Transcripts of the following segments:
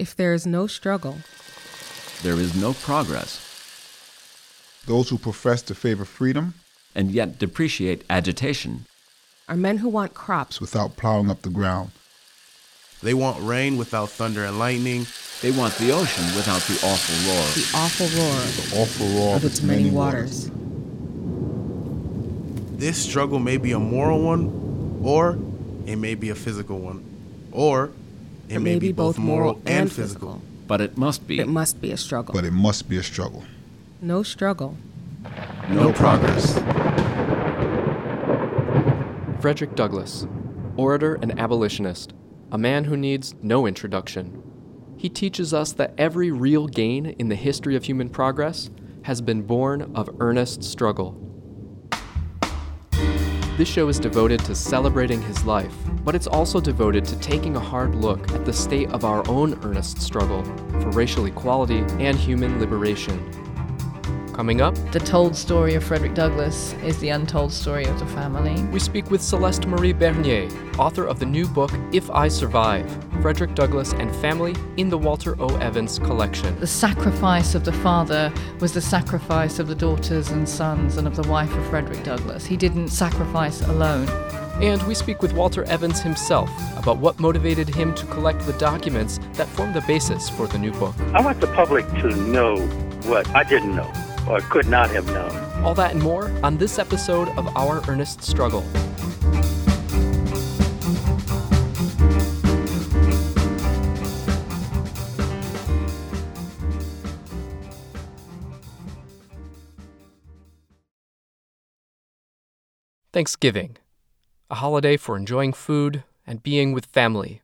If there is no struggle, there is no progress. Those who profess to favor freedom and yet depreciate agitation are men who want crops without plowing up the ground. They want rain without thunder and lightning. They want the ocean without the awful roar. The awful roar. The awful roar of its many waters. This struggle may be a moral one, or it may be a physical one, or it, it may, may be both moral and, and physical. physical. But it must be. It must be a struggle. But it must be a struggle. No struggle. No, no progress. Frederick Douglass, orator and abolitionist, a man who needs no introduction. He teaches us that every real gain in the history of human progress has been born of earnest struggle. This show is devoted to celebrating his life, but it's also devoted to taking a hard look at the state of our own earnest struggle for racial equality and human liberation. Coming up, the told story of Frederick Douglass is the untold story of the family. We speak with Celeste Marie Bernier, author of the new book If I Survive Frederick Douglass and Family in the Walter O. Evans collection. The sacrifice of the father was the sacrifice of the daughters and sons and of the wife of Frederick Douglass. He didn't sacrifice alone. And we speak with Walter Evans himself about what motivated him to collect the documents that form the basis for the new book. I want the public to know what I didn't know or could not have known. All that and more on this episode of Our Earnest Struggle. Thanksgiving, a holiday for enjoying food and being with family.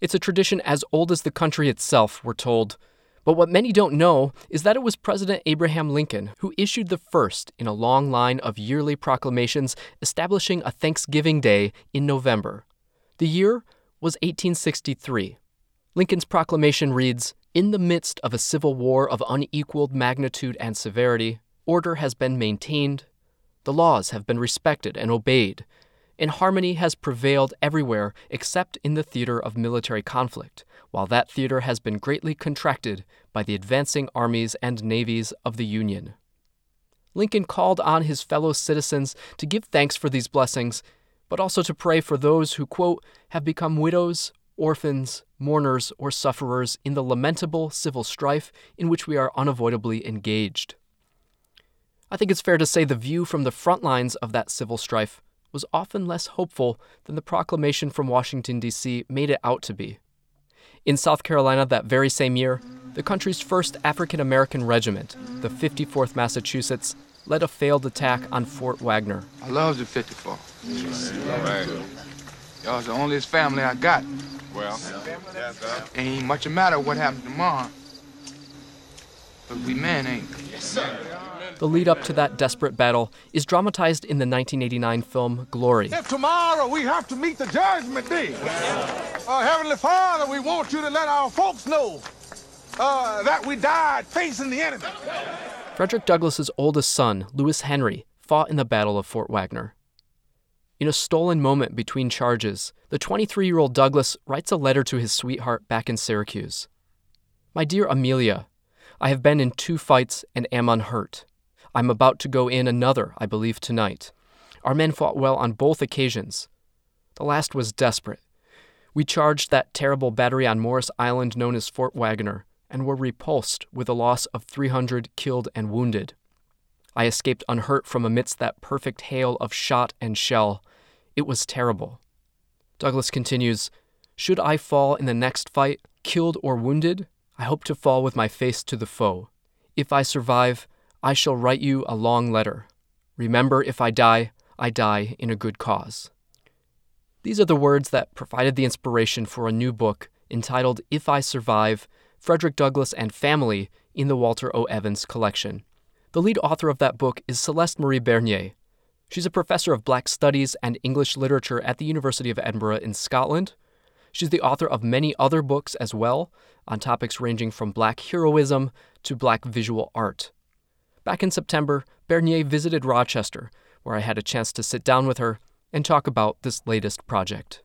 It's a tradition as old as the country itself, we're told, but what many don't know is that it was President Abraham Lincoln who issued the first in a long line of yearly proclamations establishing a Thanksgiving Day in November. The year was 1863. Lincoln's proclamation reads In the midst of a civil war of unequaled magnitude and severity, order has been maintained, the laws have been respected and obeyed, and harmony has prevailed everywhere except in the theater of military conflict, while that theater has been greatly contracted by the advancing armies and navies of the Union. Lincoln called on his fellow citizens to give thanks for these blessings, but also to pray for those who, quote, have become widows, orphans, mourners, or sufferers in the lamentable civil strife in which we are unavoidably engaged. I think it's fair to say the view from the front lines of that civil strife was often less hopeful than the proclamation from Washington, D.C. made it out to be. In South Carolina that very same year, the country's first African American regiment, the 54th Massachusetts, led a failed attack on Fort Wagner. I love the 54th. All right. Y'all's the only family I got. Well, ain't much a matter what happens tomorrow. But we men ain't. Yes, sir. The lead up to that desperate battle is dramatized in the 1989 film Glory. If tomorrow we have to meet the judgment day, uh, Heavenly Father, we want you to let our folks know uh, that we died facing the enemy. Frederick Douglass's oldest son, Lewis Henry, fought in the Battle of Fort Wagner. In a stolen moment between charges, the 23 year old Douglass writes a letter to his sweetheart back in Syracuse. My dear Amelia, I have been in two fights and am unhurt. I'm about to go in another, I believe, tonight. Our men fought well on both occasions. The last was desperate. We charged that terrible battery on Morris Island known as Fort Wagner and were repulsed with a loss of 300 killed and wounded. I escaped unhurt from amidst that perfect hail of shot and shell. It was terrible. Douglass continues Should I fall in the next fight, killed or wounded, I hope to fall with my face to the foe. If I survive, I shall write you a long letter. Remember, if I die, I die in a good cause. These are the words that provided the inspiration for a new book entitled If I Survive Frederick Douglass and Family in the Walter O. Evans collection. The lead author of that book is Celeste Marie Bernier. She's a professor of Black Studies and English Literature at the University of Edinburgh in Scotland. She's the author of many other books as well, on topics ranging from Black heroism to Black visual art. Back in September, Bernier visited Rochester, where I had a chance to sit down with her and talk about this latest project.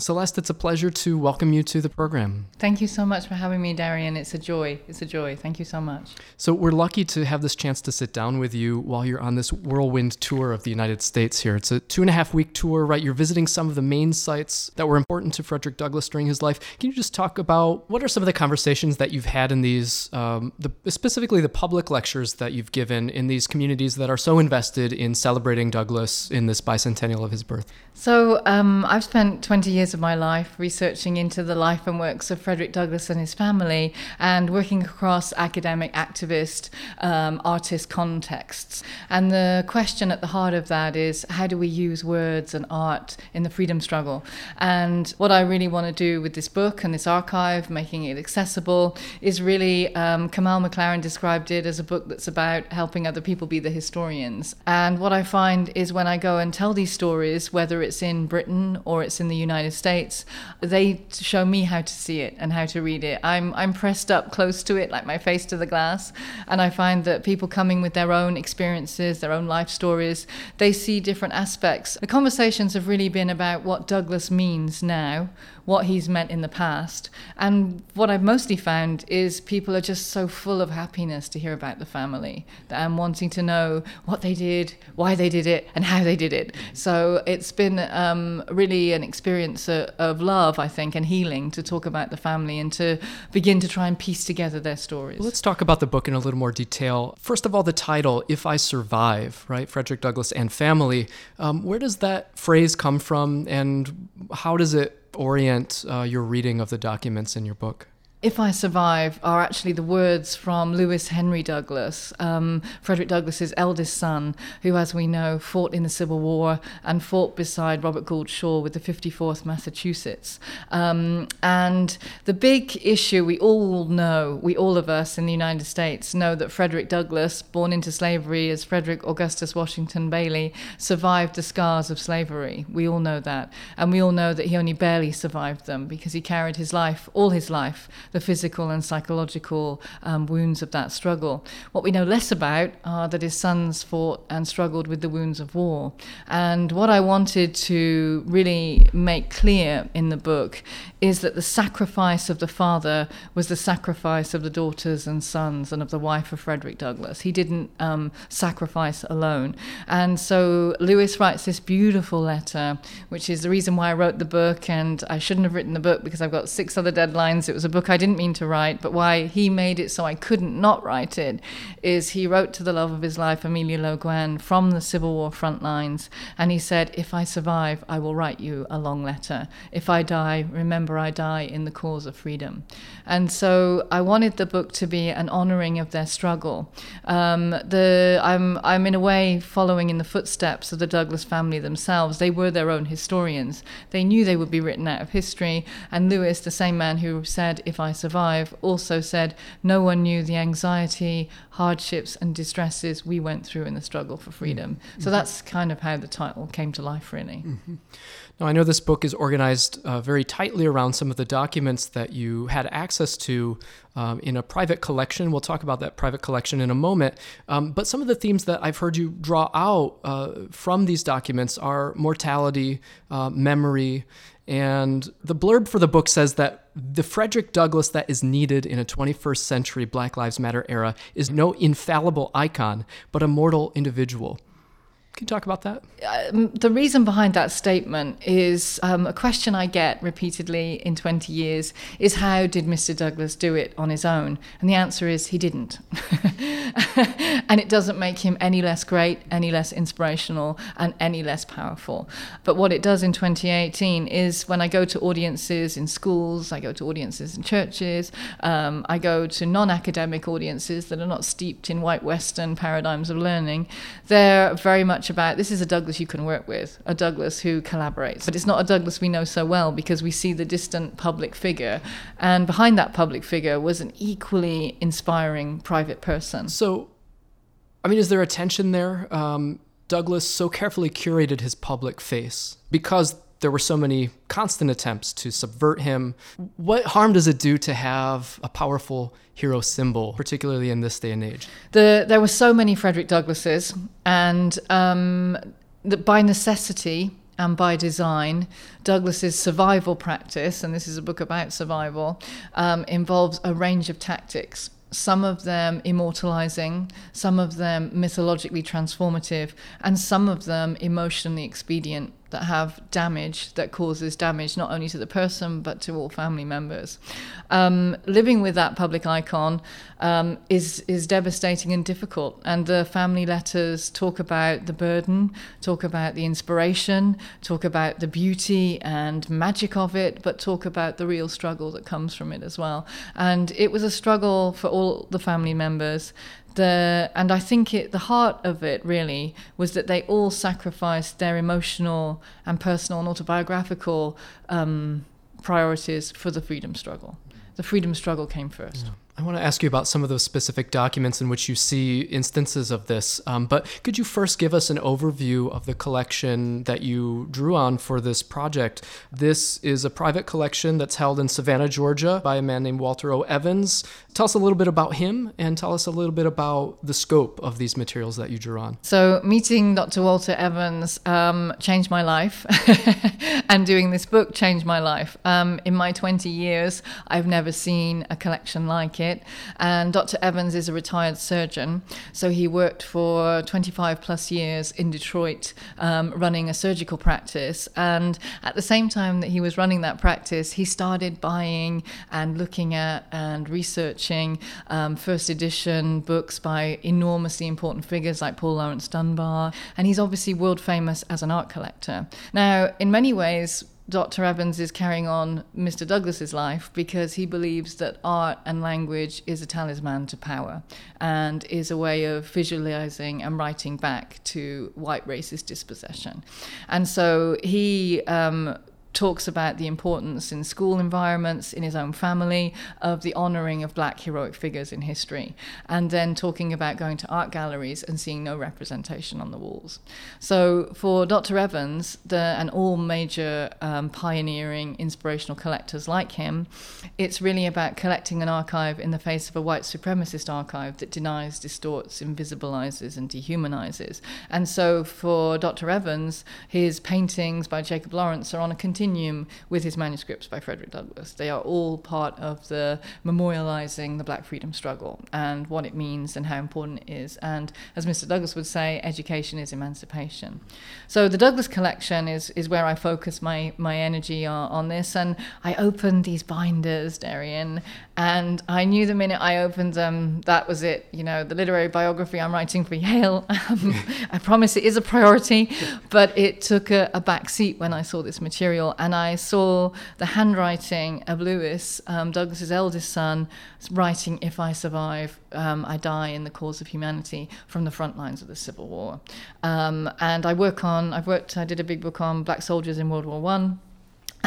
Celeste, it's a pleasure to welcome you to the program. Thank you so much for having me, Darien. It's a joy. It's a joy. Thank you so much. So, we're lucky to have this chance to sit down with you while you're on this whirlwind tour of the United States here. It's a two and a half week tour, right? You're visiting some of the main sites that were important to Frederick Douglass during his life. Can you just talk about what are some of the conversations that you've had in these, um, the, specifically the public lectures that you've given in these communities that are so invested in celebrating Douglass in this bicentennial of his birth? So, um, I've spent 20 years of my life researching into the life and works of Frederick Douglass and his family and working across academic, activist, um, artist contexts. And the question at the heart of that is how do we use words and art in the freedom struggle? And what I really want to do with this book and this archive, making it accessible, is really um, Kamal McClarin described it as a book that's about helping other people be the historians. And what I find is when I go and tell these stories, whether it's in Britain or it's in the United States, they show me how to see it and how to read it. I'm I'm pressed up close to it, like my face to the glass, and I find that people coming with their own experiences, their own life stories, they see different aspects. The conversations have really been about what Douglass means now, what he's meant in the past, and what I've mostly found is people are just so full of happiness to hear about the family that I'm wanting to know what they did, why they did it, and how they did it. So it's been um, really an experience of, of love, I think, and healing to talk about the family and to begin to try and piece together their stories. Let's talk about the book in a little more detail. First of all, the title, If I Survive, right? Frederick Douglass and Family. Um, where does that phrase come from, and how does it orient uh, your reading of the documents in your book? If I Survive are actually the words from Lewis Henry Douglass, um, Frederick Douglass's eldest son, who, as we know, fought in the Civil War and fought beside Robert Gould Shaw with the 54th Massachusetts. Um, and the big issue we all know, we all of us in the United States know that Frederick Douglass, born into slavery as Frederick Augustus Washington Bailey, survived the scars of slavery. We all know that. And we all know that he only barely survived them because he carried his life, all his life, the physical and psychological um, wounds of that struggle. What we know less about are that his sons fought and struggled with the wounds of war. And what I wanted to really make clear in the book is that the sacrifice of the father was the sacrifice of the daughters and sons and of the wife of Frederick Douglass. He didn't um, sacrifice alone. And so Lewis writes this beautiful letter, which is the reason why I wrote the book. And I shouldn't have written the book because I've got six other deadlines. It was a book I didn't mean to write, but why he made it so I couldn't not write it is he wrote to the love of his life, Amelia Loguen, from the Civil War front lines. And he said, If I survive, I will write you a long letter. If I die, remember I die in the cause of freedom. And so I wanted the book to be an honoring of their struggle. Um, the, I'm, I'm in a way following in the footsteps of the Douglass family themselves. They were their own historians. They knew they would be written out of history. And Lewis, the same man who said, If I survive, also said, No one knew the anxiety, hardships, and distresses we went through in the struggle for freedom. Mm-hmm. So that's kind of how the title came to life, really. Mm-hmm. Now, I know this book is organized uh, very tightly around some of the documents that you had access to um, in a private collection. We'll talk about that private collection in a moment. Um, but some of the themes that I've heard you draw out uh, from these documents are mortality, uh, memory, and the blurb for the book says that the Frederick Douglass that is needed in a 21st century Black Lives Matter era is no infallible icon, but a mortal individual. Can you talk about that? Um, the reason behind that statement is um, a question I get repeatedly in 20 years is how did Mr. Douglass do it on his own? And the answer is he didn't. and it doesn't make him any less great, any less inspirational, and any less powerful. But what it does in 2018 is when I go to audiences in schools, I go to audiences in churches, um, I go to non academic audiences that are not steeped in white Western paradigms of learning, they're very much about this is a Douglass you can work with, a Douglass who collaborates. But it's not a Douglass we know so well because we see the distant public figure. And behind that public figure was an equally inspiring private person. So, I mean, is there a tension there? Um, Douglass so carefully curated his public face because there were so many constant attempts to subvert him. What harm does it do to have a powerful hero symbol, particularly in this day and age? The, there were so many Frederick Douglasses, and um, that by necessity, and by design, Douglass's survival practice, and this is a book about survival, um, involves a range of tactics some of them immortalizing, some of them mythologically transformative, and some of them emotionally expedient that have damage that causes damage not only to the person but to all family members. Um, living with that public icon um, is is devastating and difficult, and the family letters talk about the burden, talk about the inspiration, talk about the beauty and magic of it, but talk about the real struggle that comes from it as well. And it was a struggle for all the family members the and I think it the heart of it really was that they all sacrificed their emotional and personal and autobiographical um, priorities for the freedom struggle. The freedom struggle came first. Yeah. I want to ask you about some of those specific documents in which you see instances of this. Um, but could you first give us an overview of the collection that you drew on for this project? This is a private collection that's held in Savannah, Georgia by a man named Walter O. Evans. Tell us a little bit about him and tell us a little bit about the scope of these materials that you drew on. So, meeting Dr. Walter Evans um, changed my life, and doing this book changed my life. Um, in my 20 years, I've never seen a collection like it And Dr. Evans is a retired surgeon, so he worked for 25 plus years in Detroit um, running a surgical practice. And at the same time that he was running that practice, he started buying and looking at and researching um, first edition books by enormously important figures like Paul Laurence Dunbar. And he's obviously world famous as an art collector. Now, in many ways, Dr. Evans is carrying on Mr. Douglass's life because he believes that art and language is a talisman to power and is a way of visualizing and writing back to white racist dispossession. And so he um, talks about the importance in school environments, in his own family, of the honoring of black heroic figures in history, and then talking about going to art galleries and seeing no representation on the walls. So for Dr. Evans the, and all major um, pioneering inspirational collectors like him, it's really about collecting an archive in the face of a white supremacist archive that denies, distorts, invisibilizes, and dehumanizes. And so for Dr. Evans, his paintings by Jacob Lawrence are on a continuum continuum with his manuscripts by Frederick Douglass. They are all part of the memorializing the black freedom struggle and what it means and how important it is. And as Mr. Douglass would say, education is emancipation. So the Douglass collection is, is where I focus my, my energy on, on this. And I opened these binders, Darien, and I knew the minute I opened them, that was it. You know, the literary biography I'm writing for Yale, um, I promise it is a priority, but it took a, a back seat when I saw this material. And I saw the handwriting of Lewis, um, Douglass's eldest son, writing, If I survive, um, I die in the cause of humanity from the front lines of the Civil War. Um, and I work on, I've worked, I did a big book on black soldiers in World War One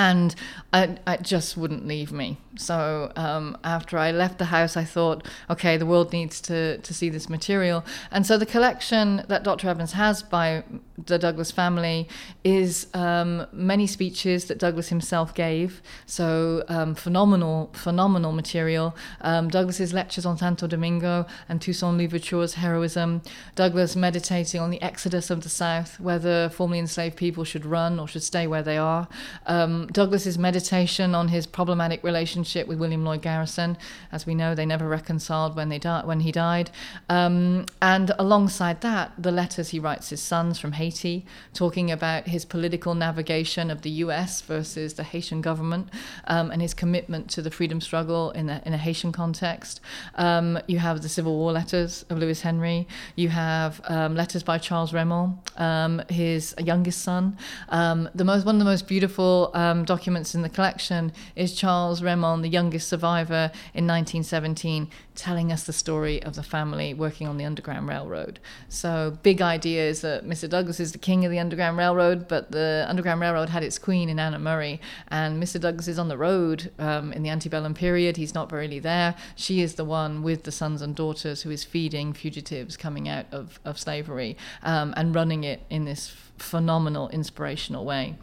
and I, I, just wouldn't leave me. So um, after I left the house, I thought, okay, the world needs to, to see this material. And so the collection that Dr. Evans has by the Douglass family is um, many speeches that Douglass himself gave. So um, phenomenal, phenomenal material. Um, Douglass's lectures on Santo Domingo and Toussaint Louverture's heroism. Douglass meditating on the exodus of the South, whether formerly enslaved people should run or should stay where they are. Um, Douglass's meditation on his problematic relationship with William Lloyd Garrison. As we know, they never reconciled when they di- when he died. Um, and alongside that, the letters he writes his sons from Haiti Haiti, talking about his political navigation of the US versus the Haitian government um, and his commitment to the freedom struggle in a, in a Haitian context. Um, you have the Civil War letters of Lewis Henry. You have um, letters by Charles Remond, um, his youngest son. Um, the most, one of the most beautiful um, documents in the collection is Charles Remond, the youngest survivor in 1917, telling us the story of the family working on the Underground Railroad. So, big idea is that Mr. Douglass is the king of the Underground Railroad, but the Underground Railroad had its queen in Anna Murray, and Mr. Douglass is on the road um, in the antebellum period. He's not really there. She is the one with the sons and daughters who is feeding fugitives coming out of, of slavery um, and running it in this phenomenal, inspirational way.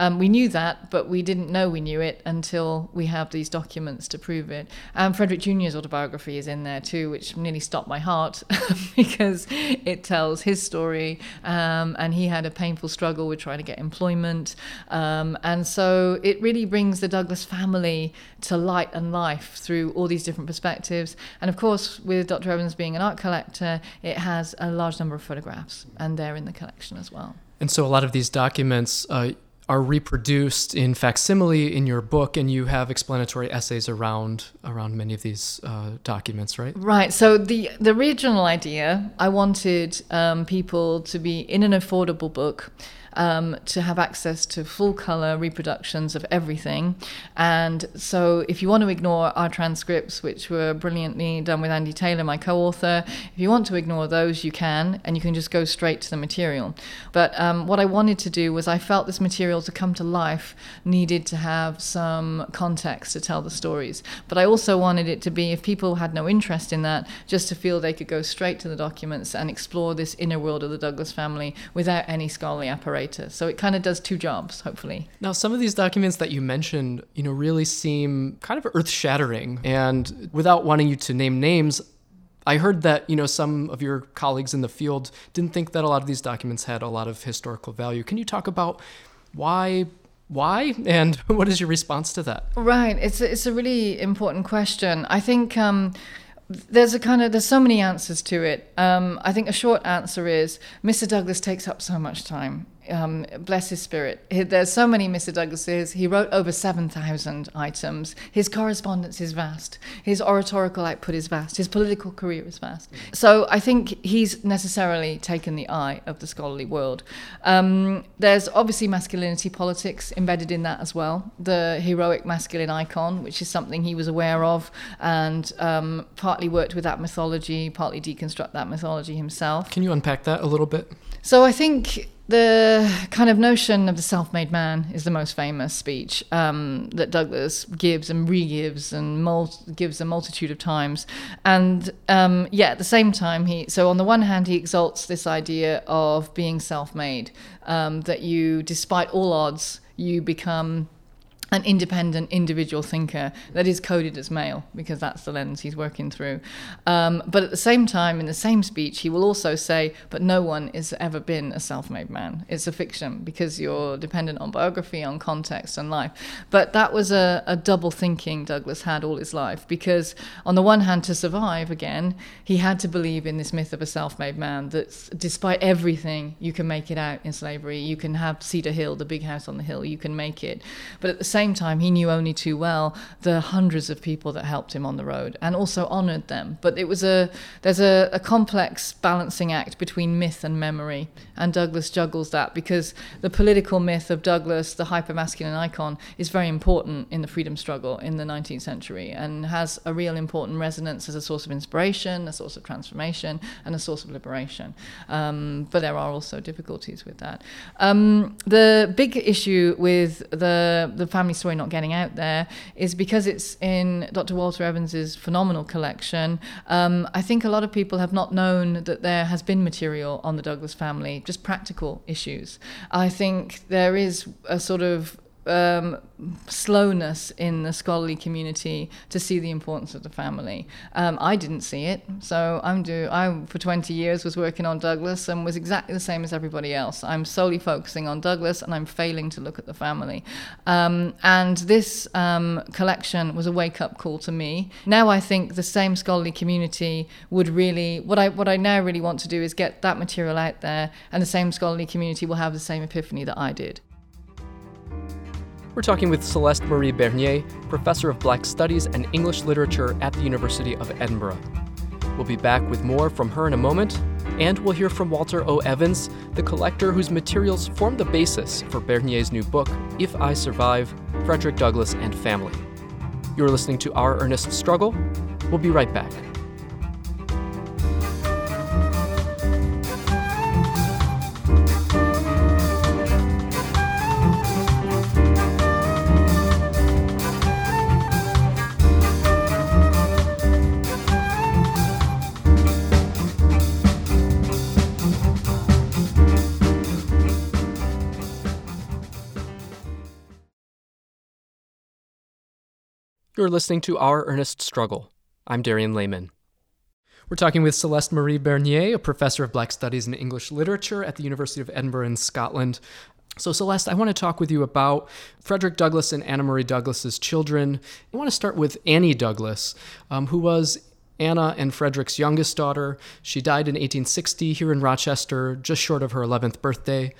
Um, we knew that, but we didn't know we knew it until we have these documents to prove it. And Frederick Jr.'s autobiography is in there too, which nearly stopped my heart because it tells his story. Um, and he had a painful struggle with trying to get employment. Um, and so it really brings the Douglass family to light and life through all these different perspectives. And of course, with Dr. Evans being an art collector, it has a large number of photographs, and they're in the collection as well. And so a lot of these documents uh, are reproduced in facsimile in your book, and you have explanatory essays around around many of these uh, documents, right? Right. So the the original idea, I wanted um, people to be in an affordable book um, to have access to full color reproductions of everything. And so, if you want to ignore our transcripts, which were brilliantly done with Andy Taylor, my co author, if you want to ignore those, you can, and you can just go straight to the material. But um, what I wanted to do was, I felt this material to come to life needed to have some context to tell the stories. But I also wanted it to be, if people had no interest in that, just to feel they could go straight to the documents and explore this inner world of the Douglass family without any scholarly apparatus so it kind of does two jobs, hopefully. Now, some of these documents that you mentioned, you know, really seem kind of earth-shattering. And without wanting you to name names, I heard that you know some of your colleagues in the field didn't think that a lot of these documents had a lot of historical value. Can you talk about why why and what is your response to that right it's a, it's a really important question i think um, there's a kind of there's so many answers to it um, i think a short answer is mr douglass takes up so much time um, bless his spirit. There's so many Mr. Douglasses. He wrote over 7,000 items. His correspondence is vast. His oratorical output is vast. His political career is vast. So I think he's necessarily taken the eye of the scholarly world. Um, there's obviously masculinity politics embedded in that as well. The heroic masculine icon, which is something he was aware of and um, partly worked with that mythology, partly deconstruct that mythology himself. Can you unpack that a little bit? So I think the kind of notion of the self-made man is the most famous speech um, that Douglass gives and re-gives and mul- gives a multitude of times. And um, yeah, at the same time, he so on the one hand he exalts this idea of being self-made, um, that you, despite all odds, you become an independent individual thinker that is coded as male because that's the lens he's working through. Um, but at the same time, in the same speech, he will also say, But no one has ever been a self made man. It's a fiction because you're dependent on biography, on context, and life. But that was a, a double thinking Douglass had all his life because, on the one hand, to survive again, he had to believe in this myth of a self made man that despite everything, you can make it out in slavery. You can have Cedar Hill, the big house on the hill, you can make it. But at the same same time, he knew only too well the hundreds of people that helped him on the road and also honored them. But it was a there's a, a complex balancing act between myth and memory, and Douglass juggles that because the political myth of Douglass, the hypermasculine icon, is very important in the freedom struggle in the 19th century and has a real important resonance as a source of inspiration, a source of transformation, and a source of liberation. Um, but there are also difficulties with that. Um, the big issue with the the family story not getting out there is because it's in Dr. Walter Evans's phenomenal collection. Um, I think a lot of people have not known that there has been material on the Douglass family, just practical issues. I think there is a sort of um, slowness in the scholarly community to see the importance of the family. Um, I didn't see it, so I'm do I for 20 years was working on Douglass and was exactly the same as everybody else. I'm solely focusing on Douglass and I'm failing to look at the family. Um, and this um, collection was a wake up call to me. Now I think the same scholarly community would really what I what I now really want to do is get that material out there, and the same scholarly community will have the same epiphany that I did. We're talking with Celeste Marie Bernier, professor of Black Studies and English Literature at the University of Edinburgh. We'll be back with more from her in a moment, and we'll hear from Walter O. Evans, the collector whose materials form the basis for Bernier's new book, If I Survive Frederick Douglass and Family. You're listening to Our Earnest Struggle. We'll be right back. You're listening to Our Earnest Struggle. I'm Darien Lamen. We're talking with Celeste Marie Bernier, a professor of Black Studies and English Literature at the University of Edinburgh in Scotland. So, Celeste, I want to talk with you about Frederick Douglass and Anna Murray Douglass's children. I want to start with Annie Douglass, um, who was Anna and Frederick's youngest daughter. She died in 1860 here in Rochester, just short of her 11th birthday.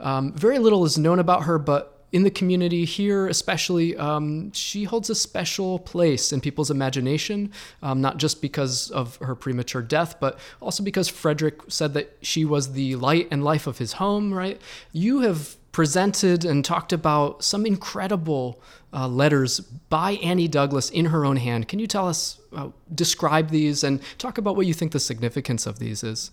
Um, very little is known about her, but in the community here, especially, um, she holds a special place in people's imagination, um, not just because of her premature death, but also because Frederick said that she was the light and life of his home, right? You have presented and talked about some incredible uh, letters by Annie Douglass in her own hand. Can you tell us, uh, describe these, and talk about what you think the significance of these is?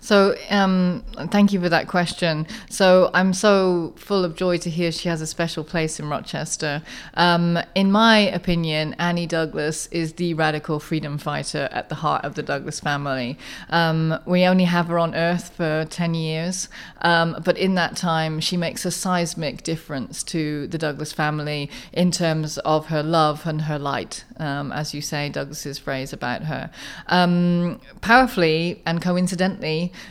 So, um, thank you for that question. So, I'm so full of joy to hear she has a special place in Rochester. Um, in my opinion, Annie Douglass is the radical freedom fighter at the heart of the Douglass family. Um, we only have her on earth for 10 years, um, but in that time, she makes a seismic difference to the Douglass family in terms of her love and her light, um, as you say, Douglass's phrase about her. Um, powerfully and coincidentally,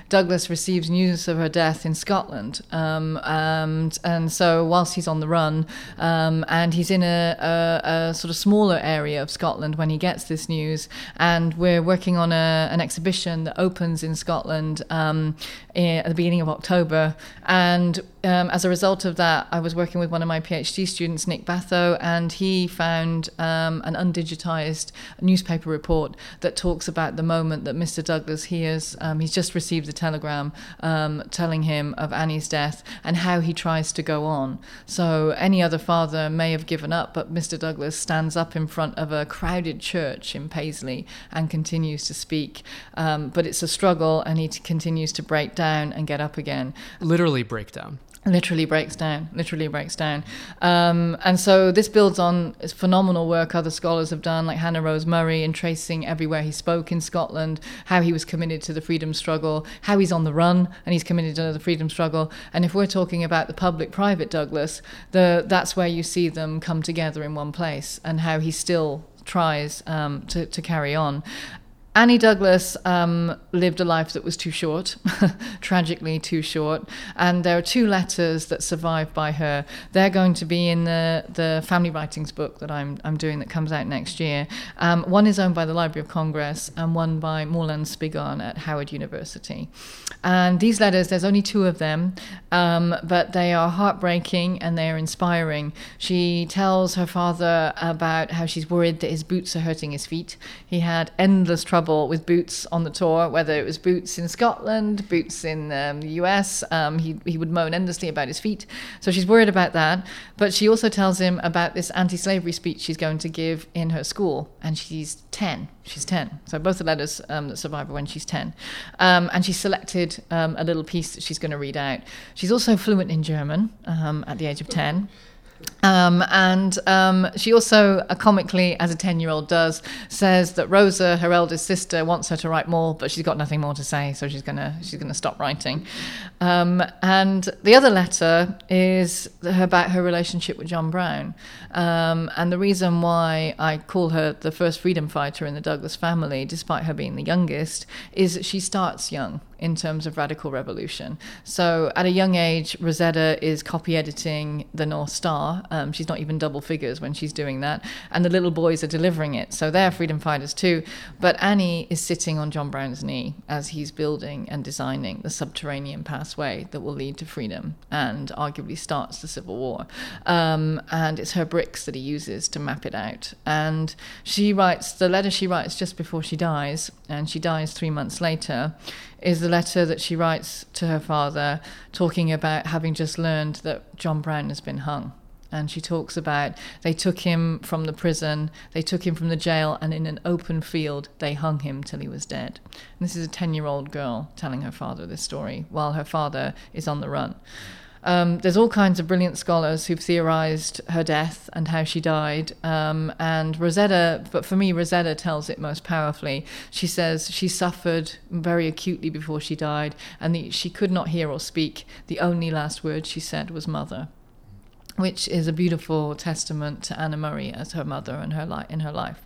Douglass receives news of her death in Scotland. Um, and, and so, whilst he's on the run, um, and he's in a, a, a, sort of smaller area of Scotland when he gets this news, and we're working on a, an exhibition that opens in Scotland um, at the beginning of October. And um, as a result of that, I was working with one of my PhD students, Nick Batho, and he found um, an undigitized newspaper report that talks about the moment that Mr. Douglass hears. Um, he's just received a telegram um, telling him of Annie's death and how he tries to go on. So any other father may have given up, but Mr. Douglass stands up in front of a crowded church in Paisley and continues to speak. Um, but it's a struggle, and he t- continues to break down and get up again. Literally break down literally breaks down literally breaks down. Um, and so this builds on phenomenal work other scholars have done like hannah rose murray in tracing everywhere he spoke in scotland how he was committed to the freedom struggle how he's on the run and he's committed to the freedom struggle. And if we're talking about the public private douglass the that's where you see them come together in one place and how he still tries um, to, to carry on Annie Douglass um, lived a life that was too short, tragically too short. And there are two letters that survive by her. They're going to be in the, the family writings book that I'm, I'm doing that comes out next year. Um, one is owned by the Library of Congress and one by Moorland-Spingarn at Howard University. And these letters, there's only two of them, um, but they are heartbreaking and they are inspiring. She tells her father about how she's worried that his boots are hurting his feet. He had endless trouble trouble with boots on the tour, whether it was boots in Scotland, boots in um, the US. Um, he, he would moan endlessly about his feet. So she's worried about that. But she also tells him about this anti slavery speech she's going to give in her school. And she's 10. She's 10. So both the letters um, that survive are when she's 10. Um, and she selected um, a little piece that she's going to read out. She's also fluent in German um, at the age of 10. Um, and um, she also, uh, comically, as a 10 year old does, says that Rosa, her eldest sister, wants her to write more, but she's got nothing more to say, so she's going to she's gonna stop writing. Um, and the other letter is about her relationship with John Brown. Um, and the reason why I call her the first freedom fighter in the Douglass family, despite her being the youngest, is that she starts young in terms of radical revolution. So at a young age, Rosetta is copy editing the North Star. Um, she's not even double figures when she's doing that. And the little boys are delivering it. So they're freedom fighters too. But Annie is sitting on John Brown's knee as he's building and designing the subterranean pathway that will lead to freedom and arguably starts the Civil War. Um, and it's her bricks that he uses to map it out. And she writes the letter she writes just before she dies, and she dies three months later is the letter that she writes to her father talking about having just learned that John Brown has been hung. And she talks about they took him from the prison, they took him from the jail, and in an open field, they hung him till he was dead. And this is a 10 year old girl telling her father this story while her father is on the run. Um, there's all kinds of brilliant scholars who've theorized her death and how she died. Um, and Rosetta, but for me, Rosetta tells it most powerfully. She says she suffered very acutely before she died, and the, she could not hear or speak. The only last word she said was mother. Which is a beautiful testament to Anna Murray as her mother and her li- in her life.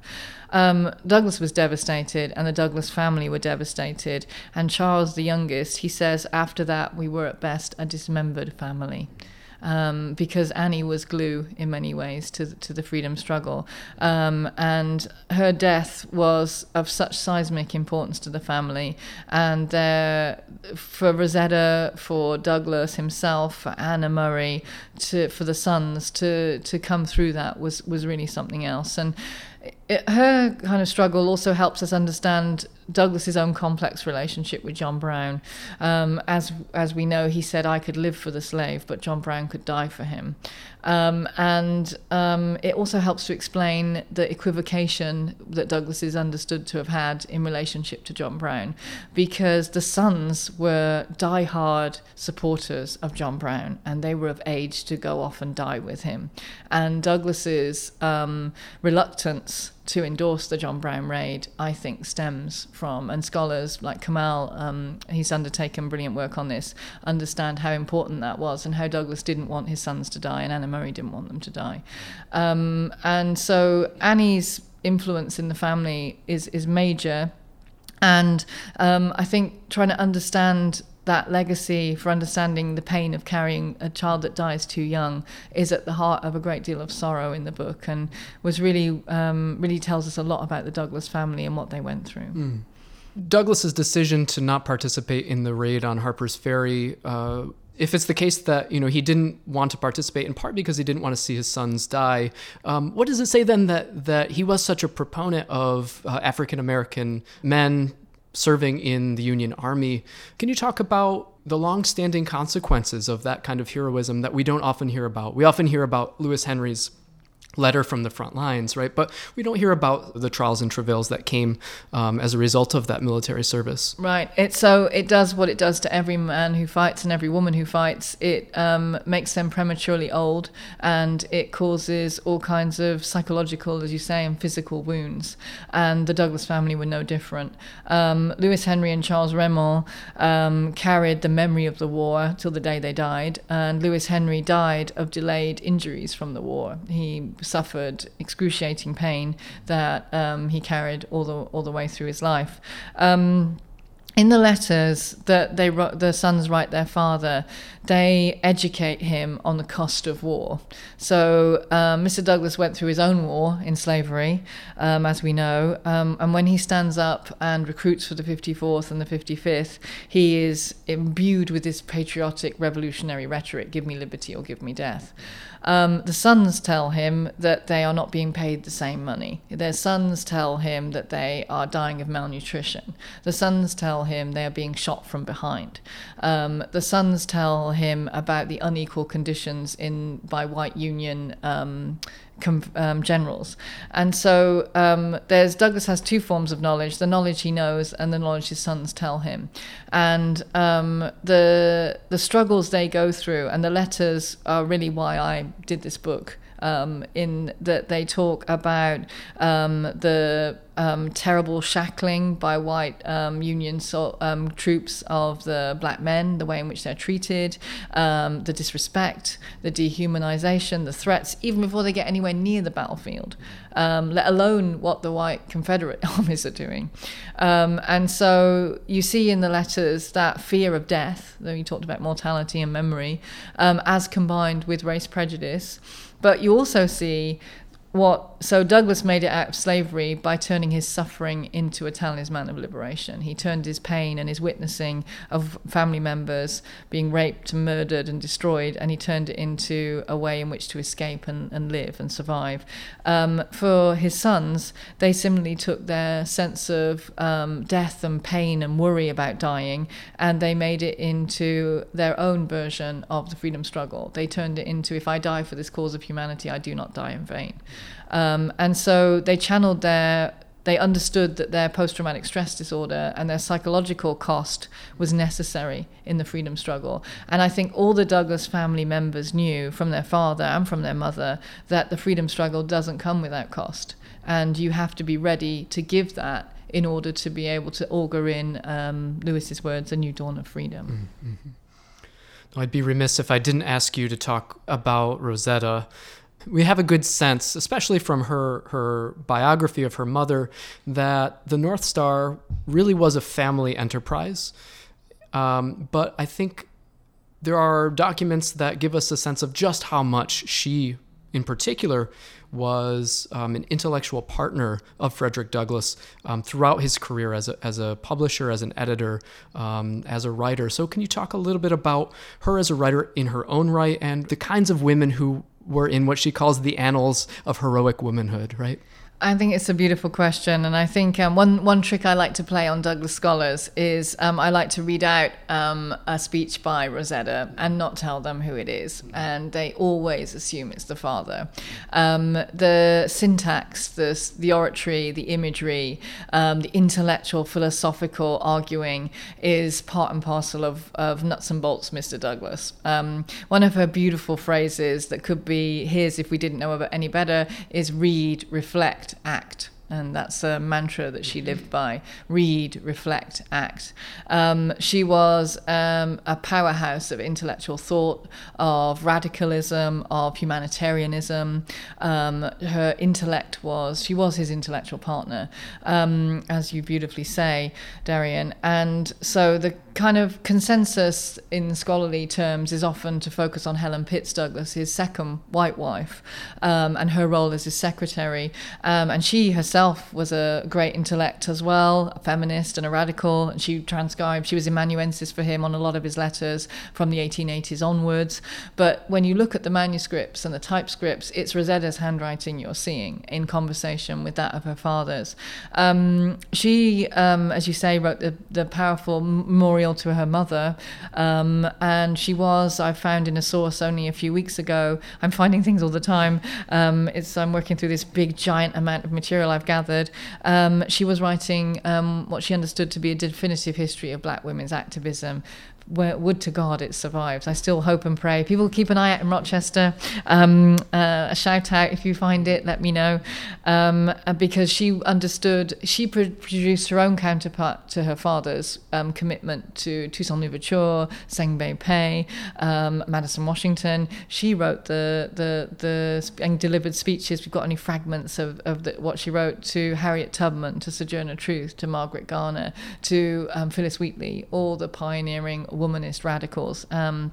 Um, Douglass was devastated, and the Douglass family were devastated. And Charles, the youngest, he says, after that, we were at best a dismembered family um, because Annie was glue in many ways to to the freedom struggle, um, and her death was of such seismic importance to the family, and for Rosetta, for Douglass himself, for Anna Murray, to for the sons to to come through that was was really something else, and it, her kind of struggle also helps us understand Douglass's own complex relationship with John Brown. Um, as as we know, he said, "I could live for the slave, but John Brown could die for him." Um, and um, it also helps to explain the equivocation that Douglass is understood to have had in relationship to John Brown, because the sons were die-hard supporters of John Brown, and they were of age to go off and die with him. And Douglass's um, reluctance to endorse the John Brown raid, I think, stems from, and scholars like Kamal, um, he's undertaken brilliant work on this, understand how important that was and how Douglass didn't want his sons to die and Anna Murray didn't want them to die. Um, and so Annie's influence in the family is, is major. And um, I think trying to understand that legacy for understanding the pain of carrying a child that dies too young is at the heart of a great deal of sorrow in the book and was really um, really tells us a lot about the Douglass family and what they went through. Mm. Douglass's decision to not participate in the raid on Harper's Ferry. Uh, if it's the case that you know he didn't want to participate in part because he didn't want to see his sons die, um, what does it say then that that he was such a proponent of uh, African American men serving in the Union Army. Can you talk about the long-standing consequences of that kind of heroism that we don't often hear about? We often hear about Lewis Henry's letter from the front lines, right? But we don't hear about the trials and travails that came um, as a result of that military service. Right. It so it does what it does to every man who fights and every woman who fights. It um, makes them prematurely old, and it causes all kinds of psychological, as you say, and physical wounds. And the Douglass family were no different. Um, Lewis Henry and Charles Remond um, carried the memory of the war till the day they died, and Lewis Henry died of delayed injuries from the war. He suffered excruciating pain that um, he carried all the all the way through his life. Um, in the letters that they the sons write their father, they educate him on the cost of war. So um, Mr. Douglass went through his own war in slavery, um, as we know, um, and when he stands up and recruits for the 54th and the 55th, he is imbued with this patriotic revolutionary rhetoric: "Give me liberty or give me death." Um, the sons tell him that they are not being paid the same money. Their sons tell him that they are dying of malnutrition. The sons tell him they are being shot from behind. Um, the sons tell him about the unequal conditions in by white Union um, um, generals. And so um, there's Douglass has two forms of knowledge: the knowledge he knows and the knowledge his sons tell him. And um, the the struggles they go through and the letters are really why I did this book um, in that they talk about um, the um, terrible shackling by white um, Union so, um, troops of the black men, the way in which they're treated, um, the disrespect, the dehumanization, the threats, even before they get anywhere near the battlefield, let alone what the white Confederate armies are doing. and so you see in the letters that fear of death, though you talked about mortality and memory, as combined with race prejudice. But you also see what so Douglass made it out of slavery by turning his suffering into a talisman of liberation. He turned his pain and his witnessing of family members being raped, murdered, and destroyed, and he turned it into a way in which to escape and, and live and survive. Um, for his sons, they similarly took their sense of um, death and pain and worry about dying, and they made it into their own version of the freedom struggle. They turned it into if I die for this cause of humanity, I do not die in vain. Um, and so they channeled their they understood that their post traumatic stress disorder and their psychological cost was necessary in the freedom struggle. And I think all the Douglass family members knew from their father and from their mother that the freedom struggle doesn't come without cost. And you have to be ready to give that in order to be able to augur in um, Lewis's words, a new dawn of freedom. Mm-hmm. I'd be remiss if I didn't ask you to talk about Rosetta. We have a good sense, especially from her her biography of her mother, that the North Star really was a family enterprise. Um, but I think there are documents that give us a sense of just how much she, in particular, was um, an intellectual partner of Frederick Douglass um, throughout his career as a, as a publisher, as an editor, um, as a writer. So, can you talk a little bit about her as a writer in her own right and the kinds of women who were in what she calls the annals of heroic womanhood, right? I think it's a beautiful question, and I think um, one one trick I like to play on Douglass scholars is um, I like to read out um, a speech by Rosetta and not tell them who it is, and they always assume it's the father. Um, the syntax, the the oratory, the imagery, um, the intellectual, philosophical arguing is part and parcel of of nuts and bolts, Mr. Douglass. Um, one of her beautiful phrases that could be his if we didn't know any better is read, reflect act. And that's a mantra that she lived by read, reflect, act. Um, she was um, a powerhouse of intellectual thought, of radicalism, of humanitarianism. Um, her intellect was, she was his intellectual partner, um, as you beautifully say, Darien. And so the kind of consensus in scholarly terms is often to focus on Helen Pitts Douglass, his second white wife, um, and her role as his secretary. Um, and she herself was a great intellect as well, a feminist and a radical. And she transcribed, she was amanuensis for him on a lot of his letters from the 1880s onwards. But when you look at the manuscripts and the typescripts, it's Rosetta's handwriting you're seeing in conversation with that of her father's. Um, she, um, as you say, wrote the, the powerful memorial to her mother. Um, and she was, I found in a source only a few weeks ago. I'm finding things all the time. Um, it's I'm working through this big, giant amount of material I've gathered. Um, she was writing um, what she understood to be a definitive history of black women's activism would to God it survives. I still hope and pray. People keep an eye out in Rochester. Um, uh, a shout out if you find it, let me know. Um, uh, because she understood, she produced her own counterpart to her father's um, commitment to Toussaint Louverture, Sengbe Pieh, um, Madison Washington. She wrote the, the, the, and delivered speeches. We've got only fragments of, of the, what she wrote to Harriet Tubman, to Sojourner Truth, to Margaret Garner, to um, Phillis Wheatley, all the pioneering womanist radicals. Um,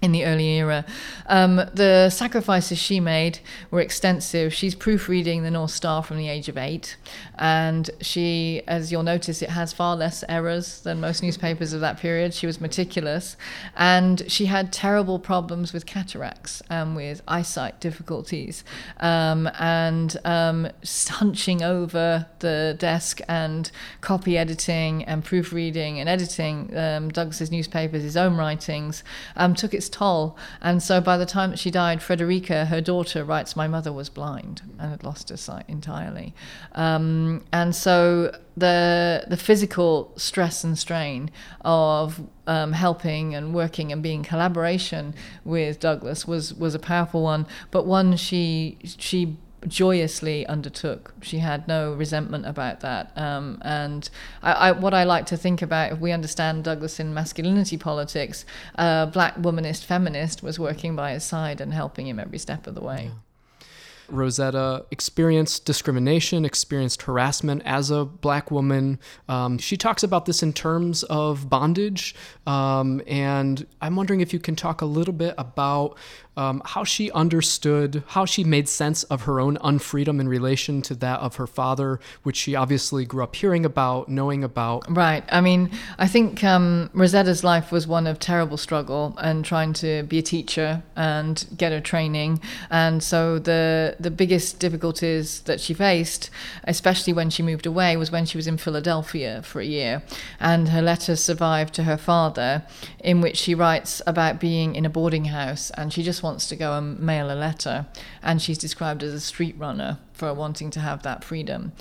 in the early era. Um, the sacrifices she made were extensive. She's proofreading the North Star from the age of eight, and she, as you'll notice, it has far less errors than most newspapers of that period. She was meticulous, and she had terrible problems with cataracts and with eyesight difficulties, um, and um, hunching over the desk and copy editing and proofreading and editing um, Douglass's newspapers, his own writings, um, took its toll. And so by the time that she died, Frederica, her daughter, writes, My mother was blind and had lost her sight entirely. Um, and so the the physical stress and strain of um, helping and working and being collaboration with Douglass was was a powerful one, but one she she joyously undertook. She had no resentment about that. Um, and I, I, what I like to think about, if we understand Douglass in masculinity politics, a black womanist feminist was working by his side and helping him every step of the way. Yeah. Rosetta experienced discrimination, experienced harassment as a black woman. Um, she talks about this in terms of bondage. Um, and I'm wondering if you can talk a little bit about um, how she understood, how she made sense of her own unfreedom in relation to that of her father, which she obviously grew up hearing about, knowing about. Right. I mean, I think um, Rosetta's life was one of terrible struggle and trying to be a teacher and get her training. And so the the biggest difficulties that she faced, especially when she moved away, was when she was in Philadelphia for a year. And her letters survived to her father, in which she writes about being in a boarding house and she just wants to go and mail a letter. And she's described as a street runner for wanting to have that freedom.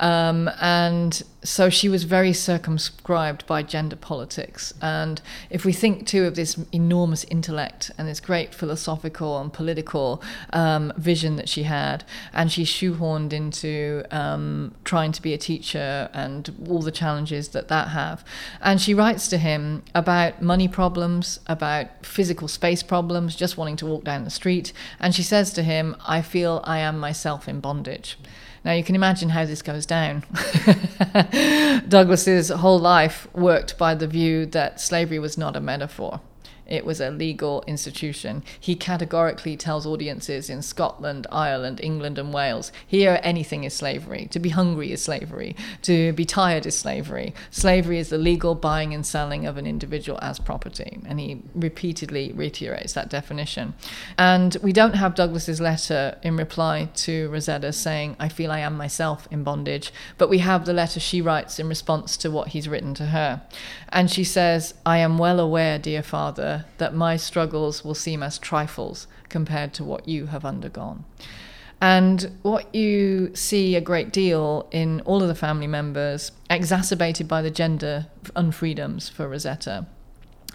Um, and so she was very circumscribed by gender politics. And if we think too of this enormous intellect and this great philosophical and political um, vision that she had, and she's shoehorned into um, trying to be a teacher and all the challenges that that have. And she writes to him about money problems, about physical space problems, just wanting to walk down the street. And she says to him, I feel I am myself in bondage. Now you can imagine how this goes down. Douglass's whole life worked by the view that slavery was not a metaphor. It was a legal institution. He categorically tells audiences in Scotland, Ireland, England, and Wales here anything is slavery. To be hungry is slavery. To be tired is slavery. Slavery is the legal buying and selling of an individual as property. And he repeatedly reiterates that definition. And we don't have Douglass's letter in reply to Rosetta saying, I feel I am myself in bondage, but we have the letter she writes in response to what he's written to her. And she says, I am well aware, dear father, that my struggles will seem as trifles compared to what you have undergone. And what you see a great deal in all of the family members, exacerbated by the gender unfreedoms for Rosetta,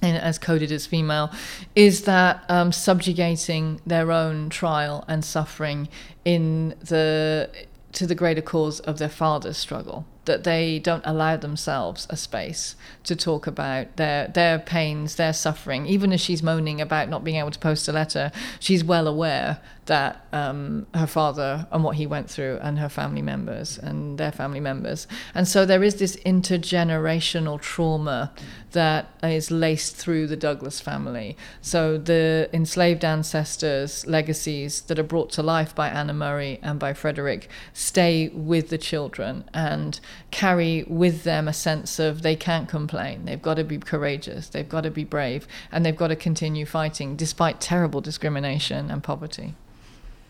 as coded as female, is that um, subjugating their own trial and suffering in the to the greater cause of their father's struggle that they don't allow themselves a space to talk about their their pains, their suffering. Even as she's moaning about not being able to post a letter, she's well aware that um, her father and what he went through, and her family members and their family members, and so there is this intergenerational trauma that is laced through the Douglass family. So the enslaved ancestors' legacies that are brought to life by Anna Murray and by Frederick stay with the children and carry with them a sense of they can't complain. They've got to be courageous. They've got to be brave, and they've got to continue fighting despite terrible discrimination and poverty.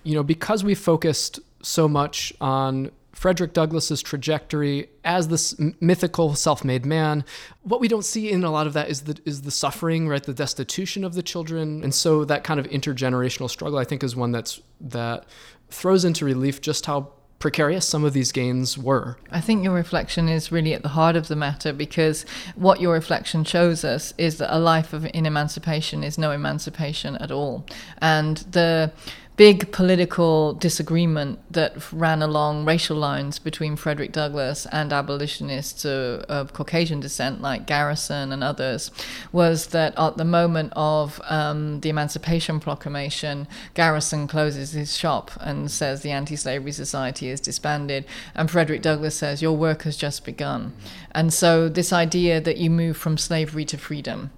You know, because we focused so much on Frederick Douglass's trajectory as this mythical self-made man. What we don't see in a lot of that is the is the suffering, right? The destitution of the children, and so that kind of intergenerational struggle, I think, is one that's that throws into relief just how precarious some of these gains were. I think your reflection is really at the heart of the matter because what your reflection shows us is that a life of in emancipation is no emancipation at all. And the big political disagreement that ran along racial lines between Frederick Douglass and abolitionists of, of Caucasian descent like Garrison and others was that at the moment of um, the Emancipation Proclamation, Garrison closes his shop and says the Anti Slavery Society is disbanded, and Frederick Douglass says, Your work has just begun. And so, this idea that you move from slavery to freedom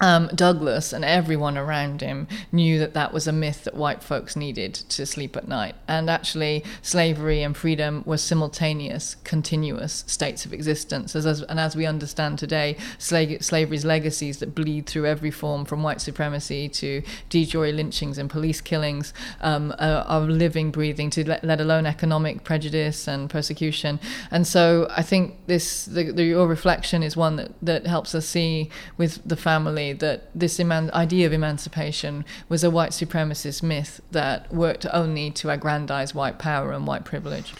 um, Douglass and everyone around him knew that that was a myth that white folks needed to sleep at night. And actually, slavery and freedom were simultaneous, continuous states of existence. As, as, and as we understand today, sla- slavery's legacies that bleed through every form from white supremacy to de jure lynchings and police killings um, are, are, living, breathing, to let, let, alone economic prejudice and persecution. And so I think this, the, the, your reflection is one that, that helps us see with the family that this eman- idea of emancipation was a white supremacist myth that worked only to aggrandize white power and white privilege.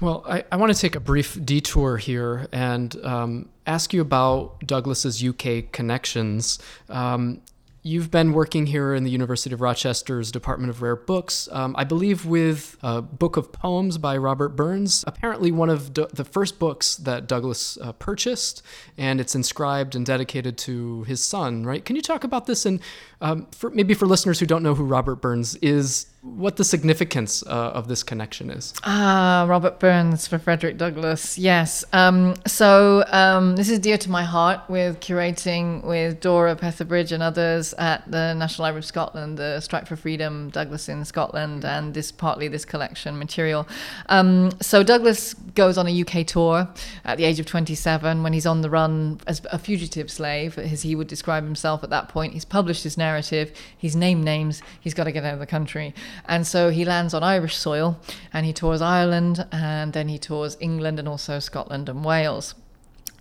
Well, I, I want to take a brief detour here and um, ask you about Douglass's UK connections. Um, You've been working here in the University of Rochester's Department of Rare Books, um, I believe, with a book of poems by Robert Burns, apparently one of D- the first books that Douglass uh, purchased, and it's inscribed and dedicated to his son, right? Can you talk about this and um, for, maybe for listeners who don't know who Robert Burns is, what the significance uh, of this connection is. Ah, Robert Burns for Frederick Douglass. Yes. Um, so um, this is dear to my heart with curating with Dora Petherbridge and others at the National Library of Scotland, the Strike for Freedom, Douglass in Scotland, and this partly this collection material. Um, so Douglass goes on a UK tour at the age of 27 when he's on the run as a fugitive slave, as he would describe himself at that point. He's published his narrative, he's named names, he's got to get out of the country. And so he lands on Irish soil and he tours Ireland and then he tours England and also Scotland and Wales.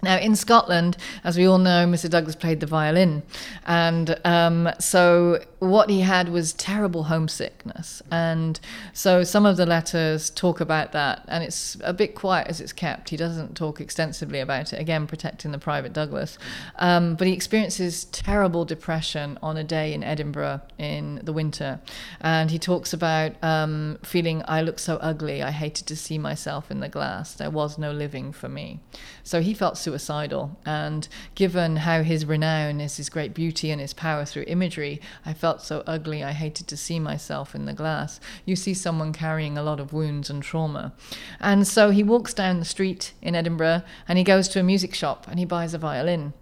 Now, in Scotland, as we all know, Mr. Douglass played the violin. And um, so what he had was terrible homesickness. And so some of the letters talk about that. And it's a bit quiet as it's kept. He doesn't talk extensively about it, again, protecting the private Douglass. Um, but he experiences terrible depression on a day in Edinburgh in the winter. And he talks about um, feeling, I look so ugly, I hated to see myself in the glass. There was no living for me. So he felt suicidal. And given how his renown is his great beauty and his power through imagery, I felt so ugly I hated to see myself in the glass. You see someone carrying a lot of wounds and trauma. And so he walks down the street in Edinburgh and he goes to a music shop and he buys a violin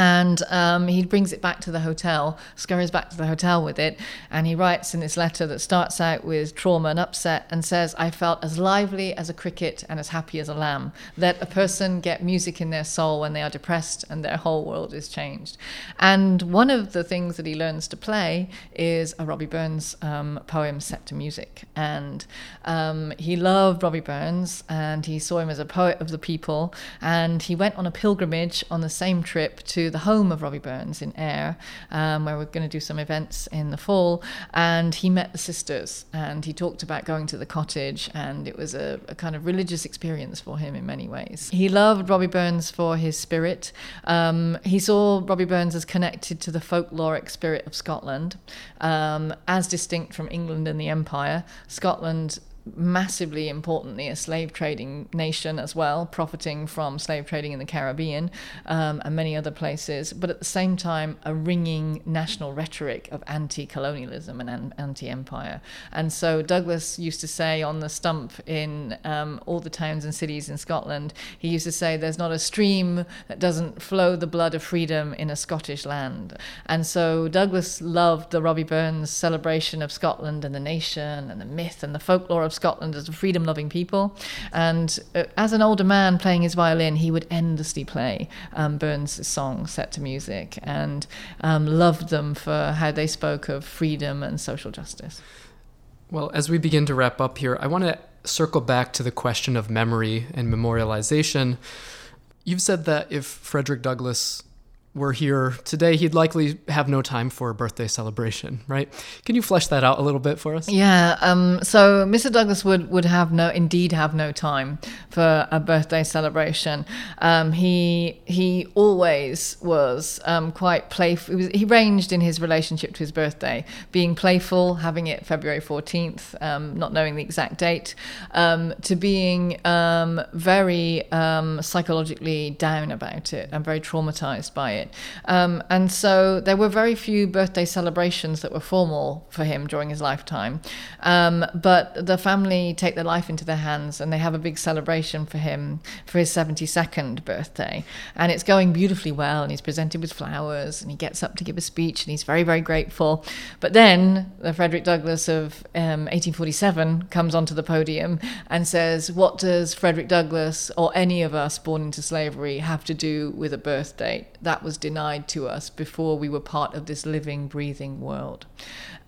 and um, he brings it back to the hotel, scurries back to the hotel with it, and he writes in this letter that starts out with trauma and upset and says, I felt as lively as a cricket and as happy as a lamb. Let a person get music in their soul when they are depressed and their whole world is changed. And one of the things that he learns to play is a Robbie Burns um, poem set to music. And um, he loved Robbie Burns and he saw him as a poet of the people, and he went on a pilgrimage on the same trip to the home of Robbie Burns in Ayr, um, where we're going to do some events in the fall. And he met the sisters and he talked about going to the cottage, and it was a, a kind of religious experience for him in many ways. He loved Robbie Burns for his spirit. Um, he saw Robbie Burns as connected to the folkloric spirit of Scotland, um, as distinct from England and the Empire. Scotland massively importantly a slave trading nation as well, profiting from slave trading in the Caribbean um, and many other places, but at the same time, a ringing national rhetoric of anti colonialism and an- anti empire. And so Douglass used to say on the stump in um, all the towns and cities in Scotland, he used to say, There's not a stream that doesn't flow the blood of freedom in a Scottish land. And so Douglass loved the Robbie Burns celebration of Scotland and the nation and the myth and the folklore of Scotland as a freedom loving people. And uh, as an older man playing his violin, he would endlessly play um, Burns' songs set to music and um, loved them for how they spoke of freedom and social justice. Well, as we begin to wrap up here, I want to circle back to the question of memory and memorialization. You've said that if Frederick Douglass were here today, he'd likely have no time for a birthday celebration, right? Can you flesh that out a little bit for us? Yeah. Um, so Mr. Douglass would, would have no, indeed have no time for a birthday celebration. Um, he he always was um, quite playful. He, he ranged in his relationship to his birthday, being playful, having it February fourteenth, um, not knowing the exact date, um, to being um, very psychologically down about it and very traumatized by it it. Um, and so there were very few birthday celebrations that were formal for him during his lifetime. Um, but the family take their life into their hands and they have a big celebration for him for his 72nd birthday. And it's going beautifully well. And he's presented with flowers and he gets up to give a speech and he's very, very grateful. But then the Frederick Douglass of um, 1847 comes onto the podium and says, What does Frederick Douglass or any of us born into slavery have to do with a birthday? That was was denied to us before we were part of this living, breathing world.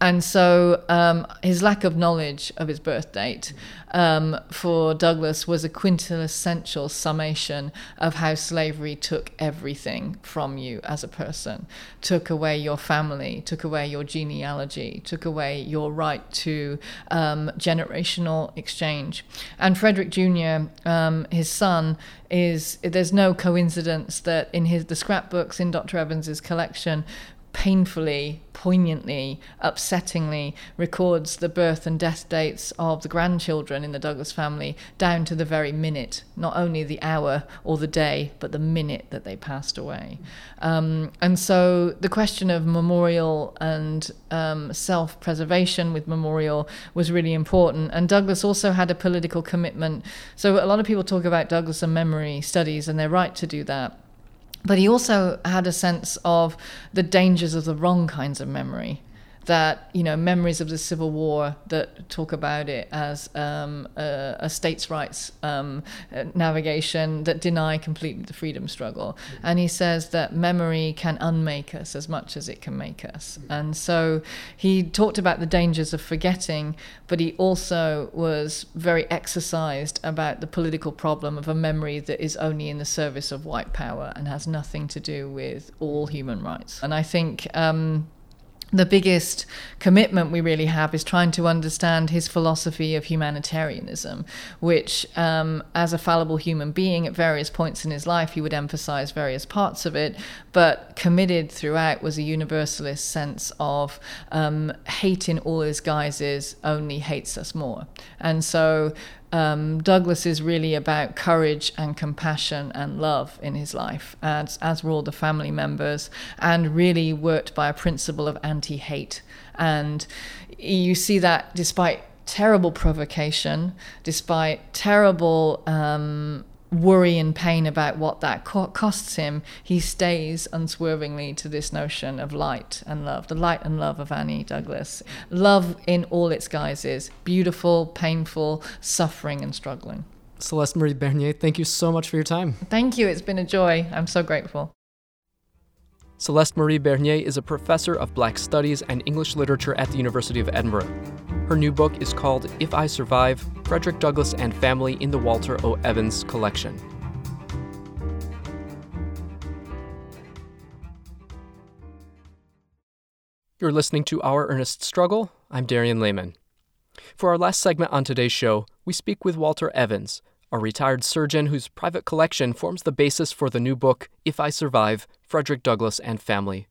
And so um, his lack of knowledge of his birth date um, for Douglass was a quintessential summation of how slavery took everything from you as a person, took away your family, took away your genealogy, took away your right to um, generational exchange. And Frederick Jr., um, his son, is there's no coincidence that in his the scrapbooks in Dr. Evans's collection painfully, poignantly, upsettingly records the birth and death dates of the grandchildren in the Douglass family down to the very minute, not only the hour or the day, but the minute that they passed away. Um, and so the question of memorial and um, self preservation with memorial was really important. And Douglass also had a political commitment. So a lot of people talk about Douglass and memory studies, and they're right to do that but he also had a sense of the dangers of the wrong kinds of memory that you know memories of the Civil War that talk about it as um, a, a, states' rights um, navigation that deny completely the freedom struggle. And he says that memory can unmake us as much as it can make us. And so he talked about the dangers of forgetting, but he also was very exercised about the political problem of a memory that is only in the service of white power and has nothing to do with all human rights. And I think. Um, the biggest commitment we really have is trying to understand his philosophy of humanitarianism, which, um, as a fallible human being, at various points in his life, he would emphasize various parts of it, but committed throughout was a universalist sense of um, hate in all his guises only hates us more. And so um, Douglass is really about courage and compassion and love in his life, as, as were all the family members, and really worked by a principle of anti hate. And you see that despite terrible provocation, despite terrible um, worry and pain about what that co- costs him, he stays unswervingly to this notion of light and love, the light and love of Annie Douglass. Love in all its guises beautiful, painful, suffering, and struggling. Celeste Marie Bernier, thank you so much for your time. Thank you. It's been a joy. I'm so grateful. Celeste Marie Bernier is a professor of Black Studies and English Literature at the University of Edinburgh. Her new book is called If I Survive Frederick Douglass and Family in the Walter O. Evans Collection. You're listening to Our Earnest Struggle. I'm Darien Lamen. For our last segment on today's show, we speak with Walter Evans, a retired surgeon whose private collection forms the basis for the new book, If I Survive Frederick Douglass and Family.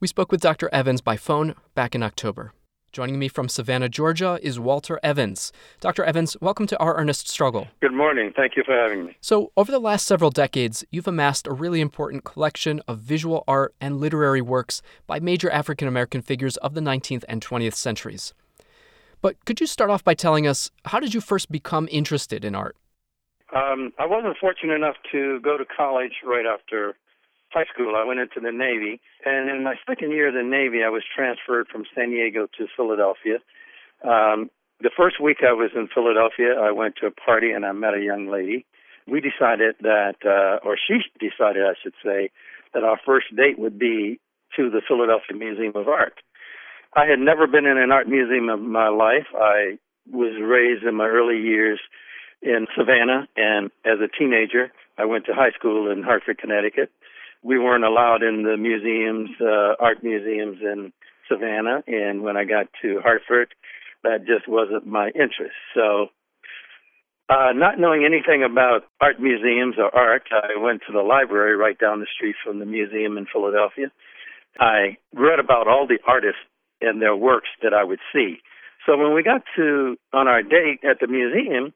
We spoke with Dr. Evans by phone back in October. Joining me from Savannah, Georgia is Walter Evans. Dr. Evans, welcome to Our Earnest Struggle. Good morning. Thank you for having me. So, over the last several decades, you've amassed a really important collection of visual art and literary works by major African American figures of the 19th and 20th centuries. But could you start off by telling us how did you first become interested in art? Um, I wasn't fortunate enough to go to college right after high school. I went into the Navy, and in my second year of the Navy, I was transferred from San Diego to Philadelphia. Um, the first week I was in Philadelphia, I went to a party and I met a young lady. We decided that, uh, or she decided, I should say, that our first date would be to the Philadelphia Museum of Art. I had never been in an art museum in my life. I was raised in my early years in Savannah, and as a teenager, I went to high school in Hartford, Connecticut. We weren't allowed in the museums, uh, art museums in Savannah, and when I got to Hartford, that just wasn't my interest. So, uh, not knowing anything about art museums or art, I went to the library right down the street from the museum in Philadelphia. I read about all the artists and their works that I would see. So when we got to on our date at the museum,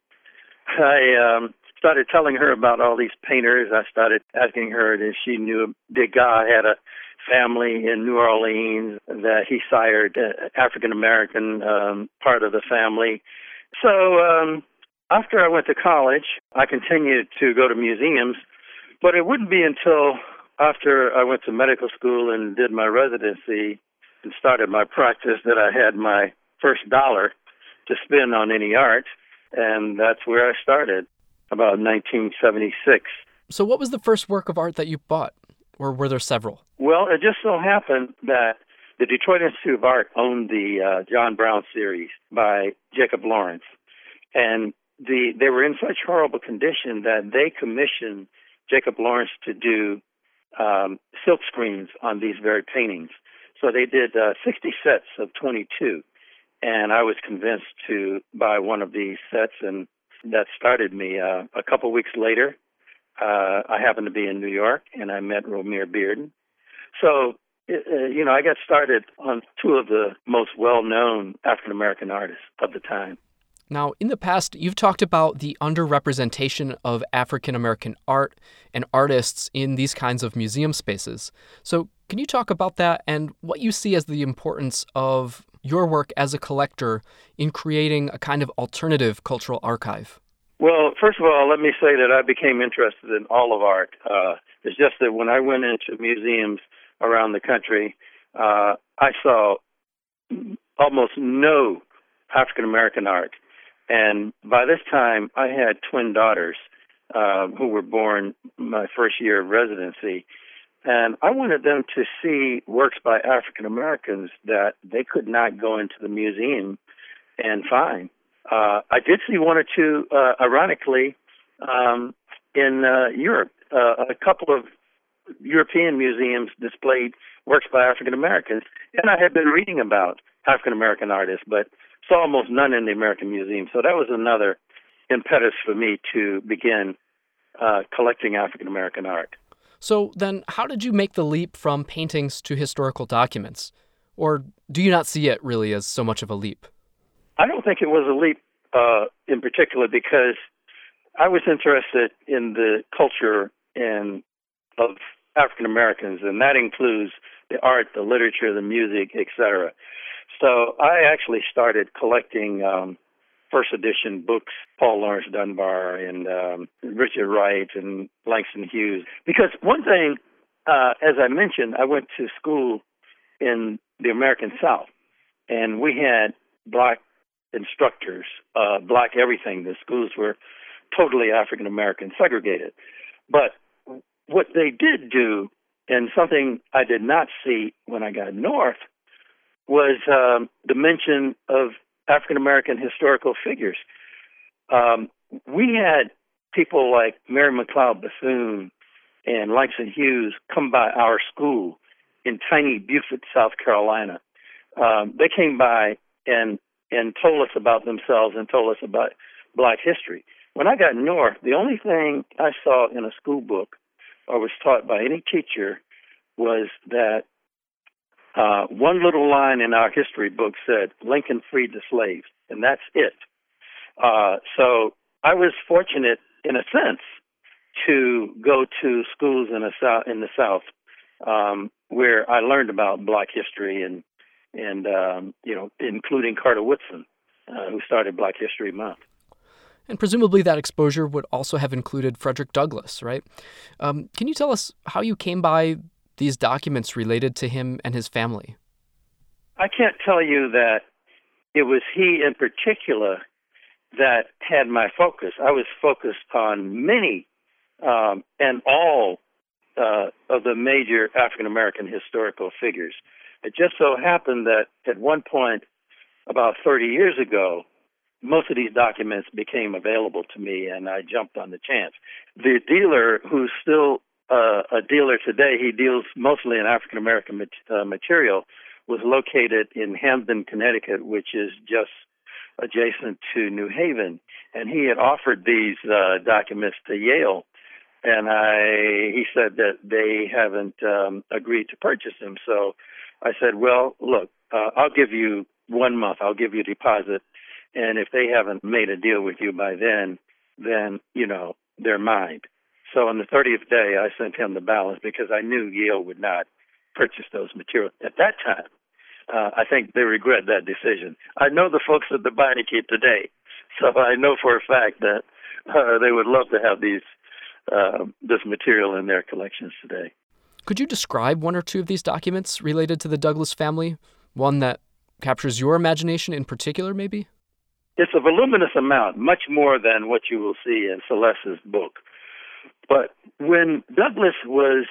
I um, started telling her about all these painters. I started asking her if she knew Degas had a family in New Orleans that he sired uh, African American um, part of the family. So um, after I went to college, I continued to go to museums, but it wouldn't be until after I went to medical school and did my residency and started my practice that I had my first dollar to spend on any art and that's where I started about 1976. So, what was the first work of art that you bought, or were there several? Well, it just so happened that the Detroit Institute of Art owned the uh, John Brown series by Jacob Lawrence, and the they were in such horrible condition that they commissioned Jacob Lawrence to do um, silk screens on these very paintings. So they did uh, 60 sets of 22 and I was convinced to buy one of these sets, and that started me. Uh, a couple weeks later, uh, I happened to be in New York, and I met Romare Bearden. So, uh, you know, I got started on two of the most well-known African American artists of the time. Now, in the past, you've talked about the underrepresentation of African American art and artists in these kinds of museum spaces. So, can you talk about that and what you see as the importance of your work as a collector in creating a kind of alternative cultural archive? Well, first of all, let me say that I became interested in all of art. Uh, it's just that when I went into museums around the country, uh, I saw almost no African American art. And by this time, I had twin daughters uh, who were born my first year of residency. And I wanted them to see works by African Americans that they could not go into the museum and find. Uh, I did see one or two, uh, ironically, um, in uh, Europe. Uh, a couple of European museums displayed works by African Americans, and I had been reading about African American artists, but saw almost none in the American Museum. So that was another impetus for me to begin uh, collecting African American art. So then, how did you make the leap from paintings to historical documents? Or do you not see it really as so much of a leap? I don't think it was a leap uh, in particular because I was interested in the culture and of African Americans, and that includes the art, the literature, the music, etc. So I actually started collecting um, first edition books, Paul Laurence Dunbar and um, Richard Wright and Langston Hughes. Because one thing, uh, as I mentioned, I went to school in the American South, and we had black instructors, uh, black everything. The schools were totally African American segregated. But what they did do, and something I did not see when I got north, was um, the mention of African American historical figures. Um, we had people like Mary McLeod Bethune and Langston Hughes come by our school in tiny Beaufort, South Carolina. Um, they came by and and told us about themselves and told us about Black history. When I got north, the only thing I saw in a school book or was taught by any teacher was that uh, one little line in our history book said Lincoln freed the slaves, and that's it. Uh, so I was fortunate, in a sense, to go to schools in the south, in the South, um, where I learned about Black history and and um, you know, including Carter Woodson, uh, who started Black History Month. And presumably that exposure would also have included Frederick Douglass, right? Um, can you tell us how you came by these documents related to him and his family? I can't tell you that it was he in particular that had my focus. I was focused on many um, and all uh, of the major African American historical figures. It just so happened that at one point, about 30 years ago, most of these documents became available to me, and I jumped on the chance. The dealer, who's still uh, a dealer today, he deals mostly in African American mat- uh, material, was located in Hamden, Connecticut, which is just adjacent to New Haven, and he had offered these uh, documents to Yale, and I he said that they haven't um, agreed to purchase them. So I said, well, look, uh, I'll give you one month. I'll give you a deposit and if they haven't made a deal with you by then, then, you know, they're mine. So on the 30th day, I sent him the balance because I knew Yale would not purchase those materials at that time. Uh, I think they regret that decision. I know the folks at the Beinecke today, so I know for a fact that uh, they would love to have these uh, this material in their collections today. Could you describe one or two of these documents related to the Douglass family? One that captures your imagination in particular, maybe? It's a voluminous amount, much more than what you will see in Celeste's book. But when Douglass was,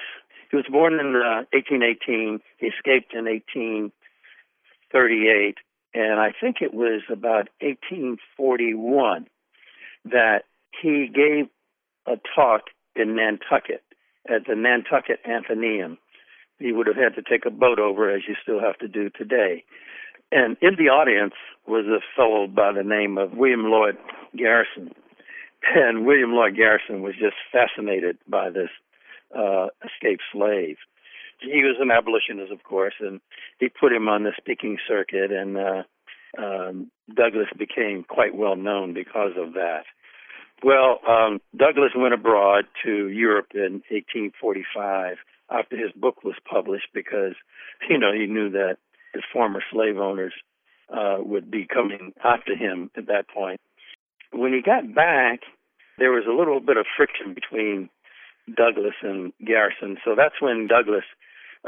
he was born in uh, 1818, he escaped in 1838, and I think it was about 1841 that he gave a talk in Nantucket at the Nantucket Athenaeum. He would have had to take a boat over, as you still have to do today. And in the audience was a fellow by the name of William Lloyd Garrison. And William Lloyd Garrison was just fascinated by this uh, escaped slave. He was an abolitionist, of course, and he put him on the speaking circuit, and uh, um, Douglass became quite well known because of that. Well, um, Douglass went abroad to Europe in 1845 after his book was published because, you know, he knew that his former slave owners uh, would be coming after him at that point. When he got back, there was a little bit of friction between Douglass and Garrison. So that's when Douglass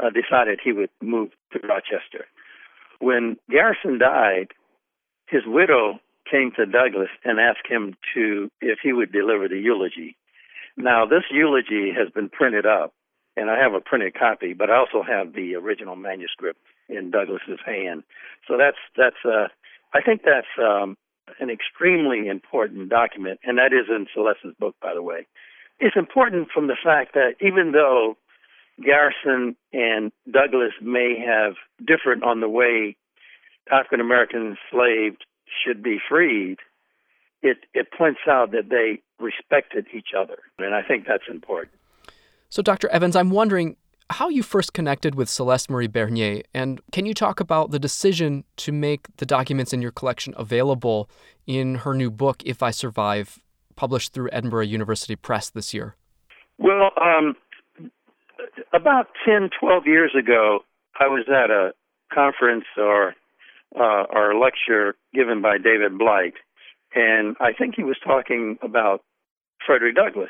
uh, decided he would move to Rochester. when Garrison died, his widow came to Douglass and asked him to if he would deliver the eulogy. Now, this eulogy has been printed up, and I have a printed copy, but I also have the original manuscript in Douglass's hand. So that's that's uh, I think that's um, an extremely important document, and that is in Celeste's book, by the way. It's important from the fact that even though Garrison and Douglass may have differed on the way African American enslaved should be freed, it, it points out that they respected each other. And I think that's important. So, Dr. Evans, I'm wondering how you first connected with Celeste Marie Bernier, and can you talk about the decision to make the documents in your collection available in her new book, If I Survive, published through Edinburgh University Press this year? Well, um, about 10, 12 years ago, I was at a conference or uh, or lecture given by David Blight, and I think he was talking about Frederick Douglass.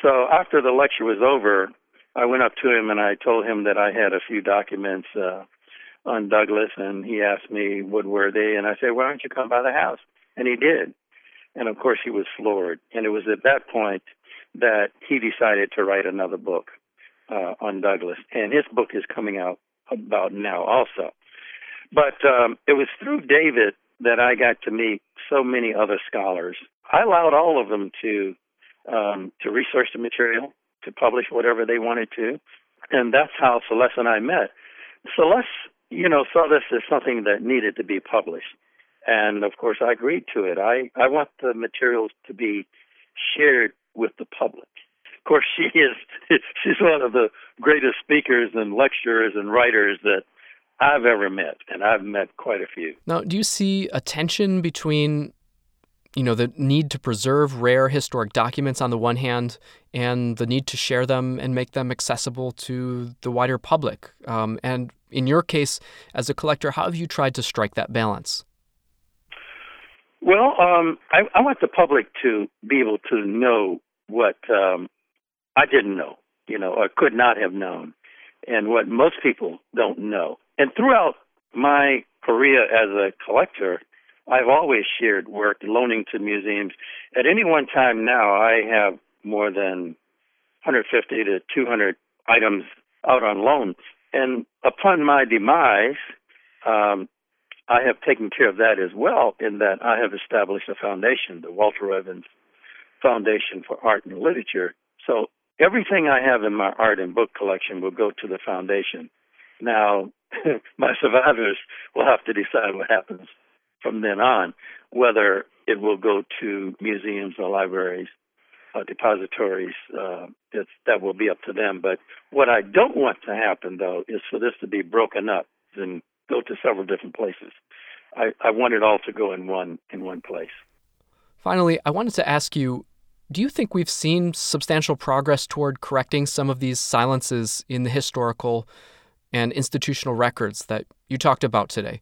So after the lecture was over, I went up to him and I told him that I had a few documents uh, on Douglass, and he asked me what were they, and I said, "Why don't you come by the house?" And he did, and of course he was floored. And it was at that point that he decided to write another book uh, on Douglass, and his book is coming out about now also. But um, it was through David that I got to meet so many other scholars. I allowed all of them to um, to research the material, to publish whatever they wanted to, and that's how Celeste and I met. Celeste, you know, saw this as something that needed to be published, and of course I agreed to it. I I want the materials to be shared with the public. Of course, she is she's one of the greatest speakers and lecturers and writers that I've ever met, and I've met quite a few. Now, do you see a tension between you know the need to preserve rare historic documents on the one hand and the need to share them and make them accessible to the wider public. Um, and in your case as a collector how have you tried to strike that balance? Well um, I, I, want the public to be able to know what um, i didn't know you know or could not have known and what most people don't know. And throughout my career as a collector I've always shared work, loaning to museums. At any one time now, I have more than 150 to 200 items out on loan. And upon my demise, um, I have taken care of that as well, in that I have established a foundation, the Walter Evans Foundation for Art and Literature. So everything I have in my art and book collection will go to the foundation. Now, my survivors will have to decide what happens from then on, whether it will go to museums or libraries, uh, depositories, uh, that will be up to them. But what I don't want to happen, though, is for this to be broken up and go to several different places. I, I want it all to go in one in one place. Finally, I wanted to ask you do you think we've seen substantial progress toward correcting some of these silences in the historical and institutional records that you talked about today?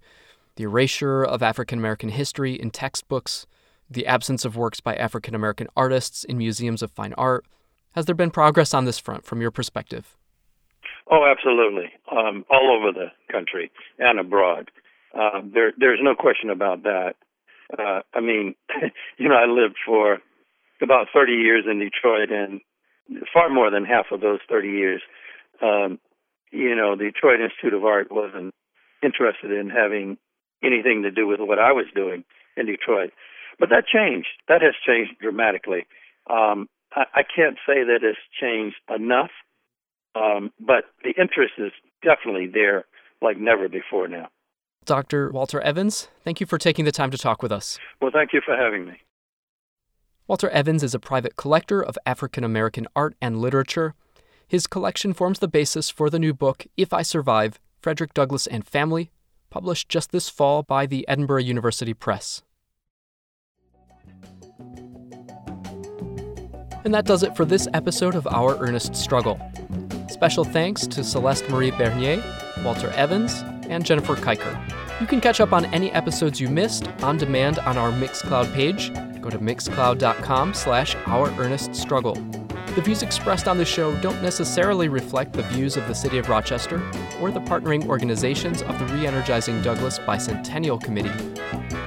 The erasure of African American history in textbooks, the absence of works by African American artists in museums of fine art. Has there been progress on this front from your perspective? Oh, absolutely. Um, all over the country and abroad. Uh, there, there's no question about that. Uh, I mean, you know, I lived for about 30 years in Detroit, and far more than half of those 30 years, um, you know, the Detroit Institute of Art wasn't interested in having anything to do with what I was doing in Detroit. But that changed. That has changed dramatically. Um, I, I, can't say that it's changed enough, um, but the interest is definitely there like never before now. Dr. Walter Evans, thank you for taking the time to talk with us. Well, thank you for having me. Walter Evans is a private collector of African American art and literature. His collection forms the basis for the new book, If I Survive Frederick Douglass and Family published just this fall by the Edinburgh University Press. And that does it for this episode of Our Earnest Struggle. Special thanks to Celeste Marie Bernier, Walter Evans, and Jennifer Kiker. You can catch up on any episodes you missed on demand on our Mixcloud page. Go to mixcloud.com slash Our Earnest Struggle. The views expressed on the show don't necessarily reflect the views of the City of Rochester or the partnering organizations of the Re-Energizing Douglass Bicentennial Committee.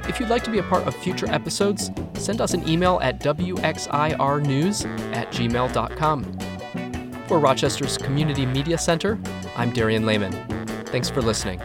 If you'd like to be a part of future episodes, send us an email at wxirnews at gmail.com. For Rochester's Community Media Center, I'm Darien Lamen. Thanks for listening.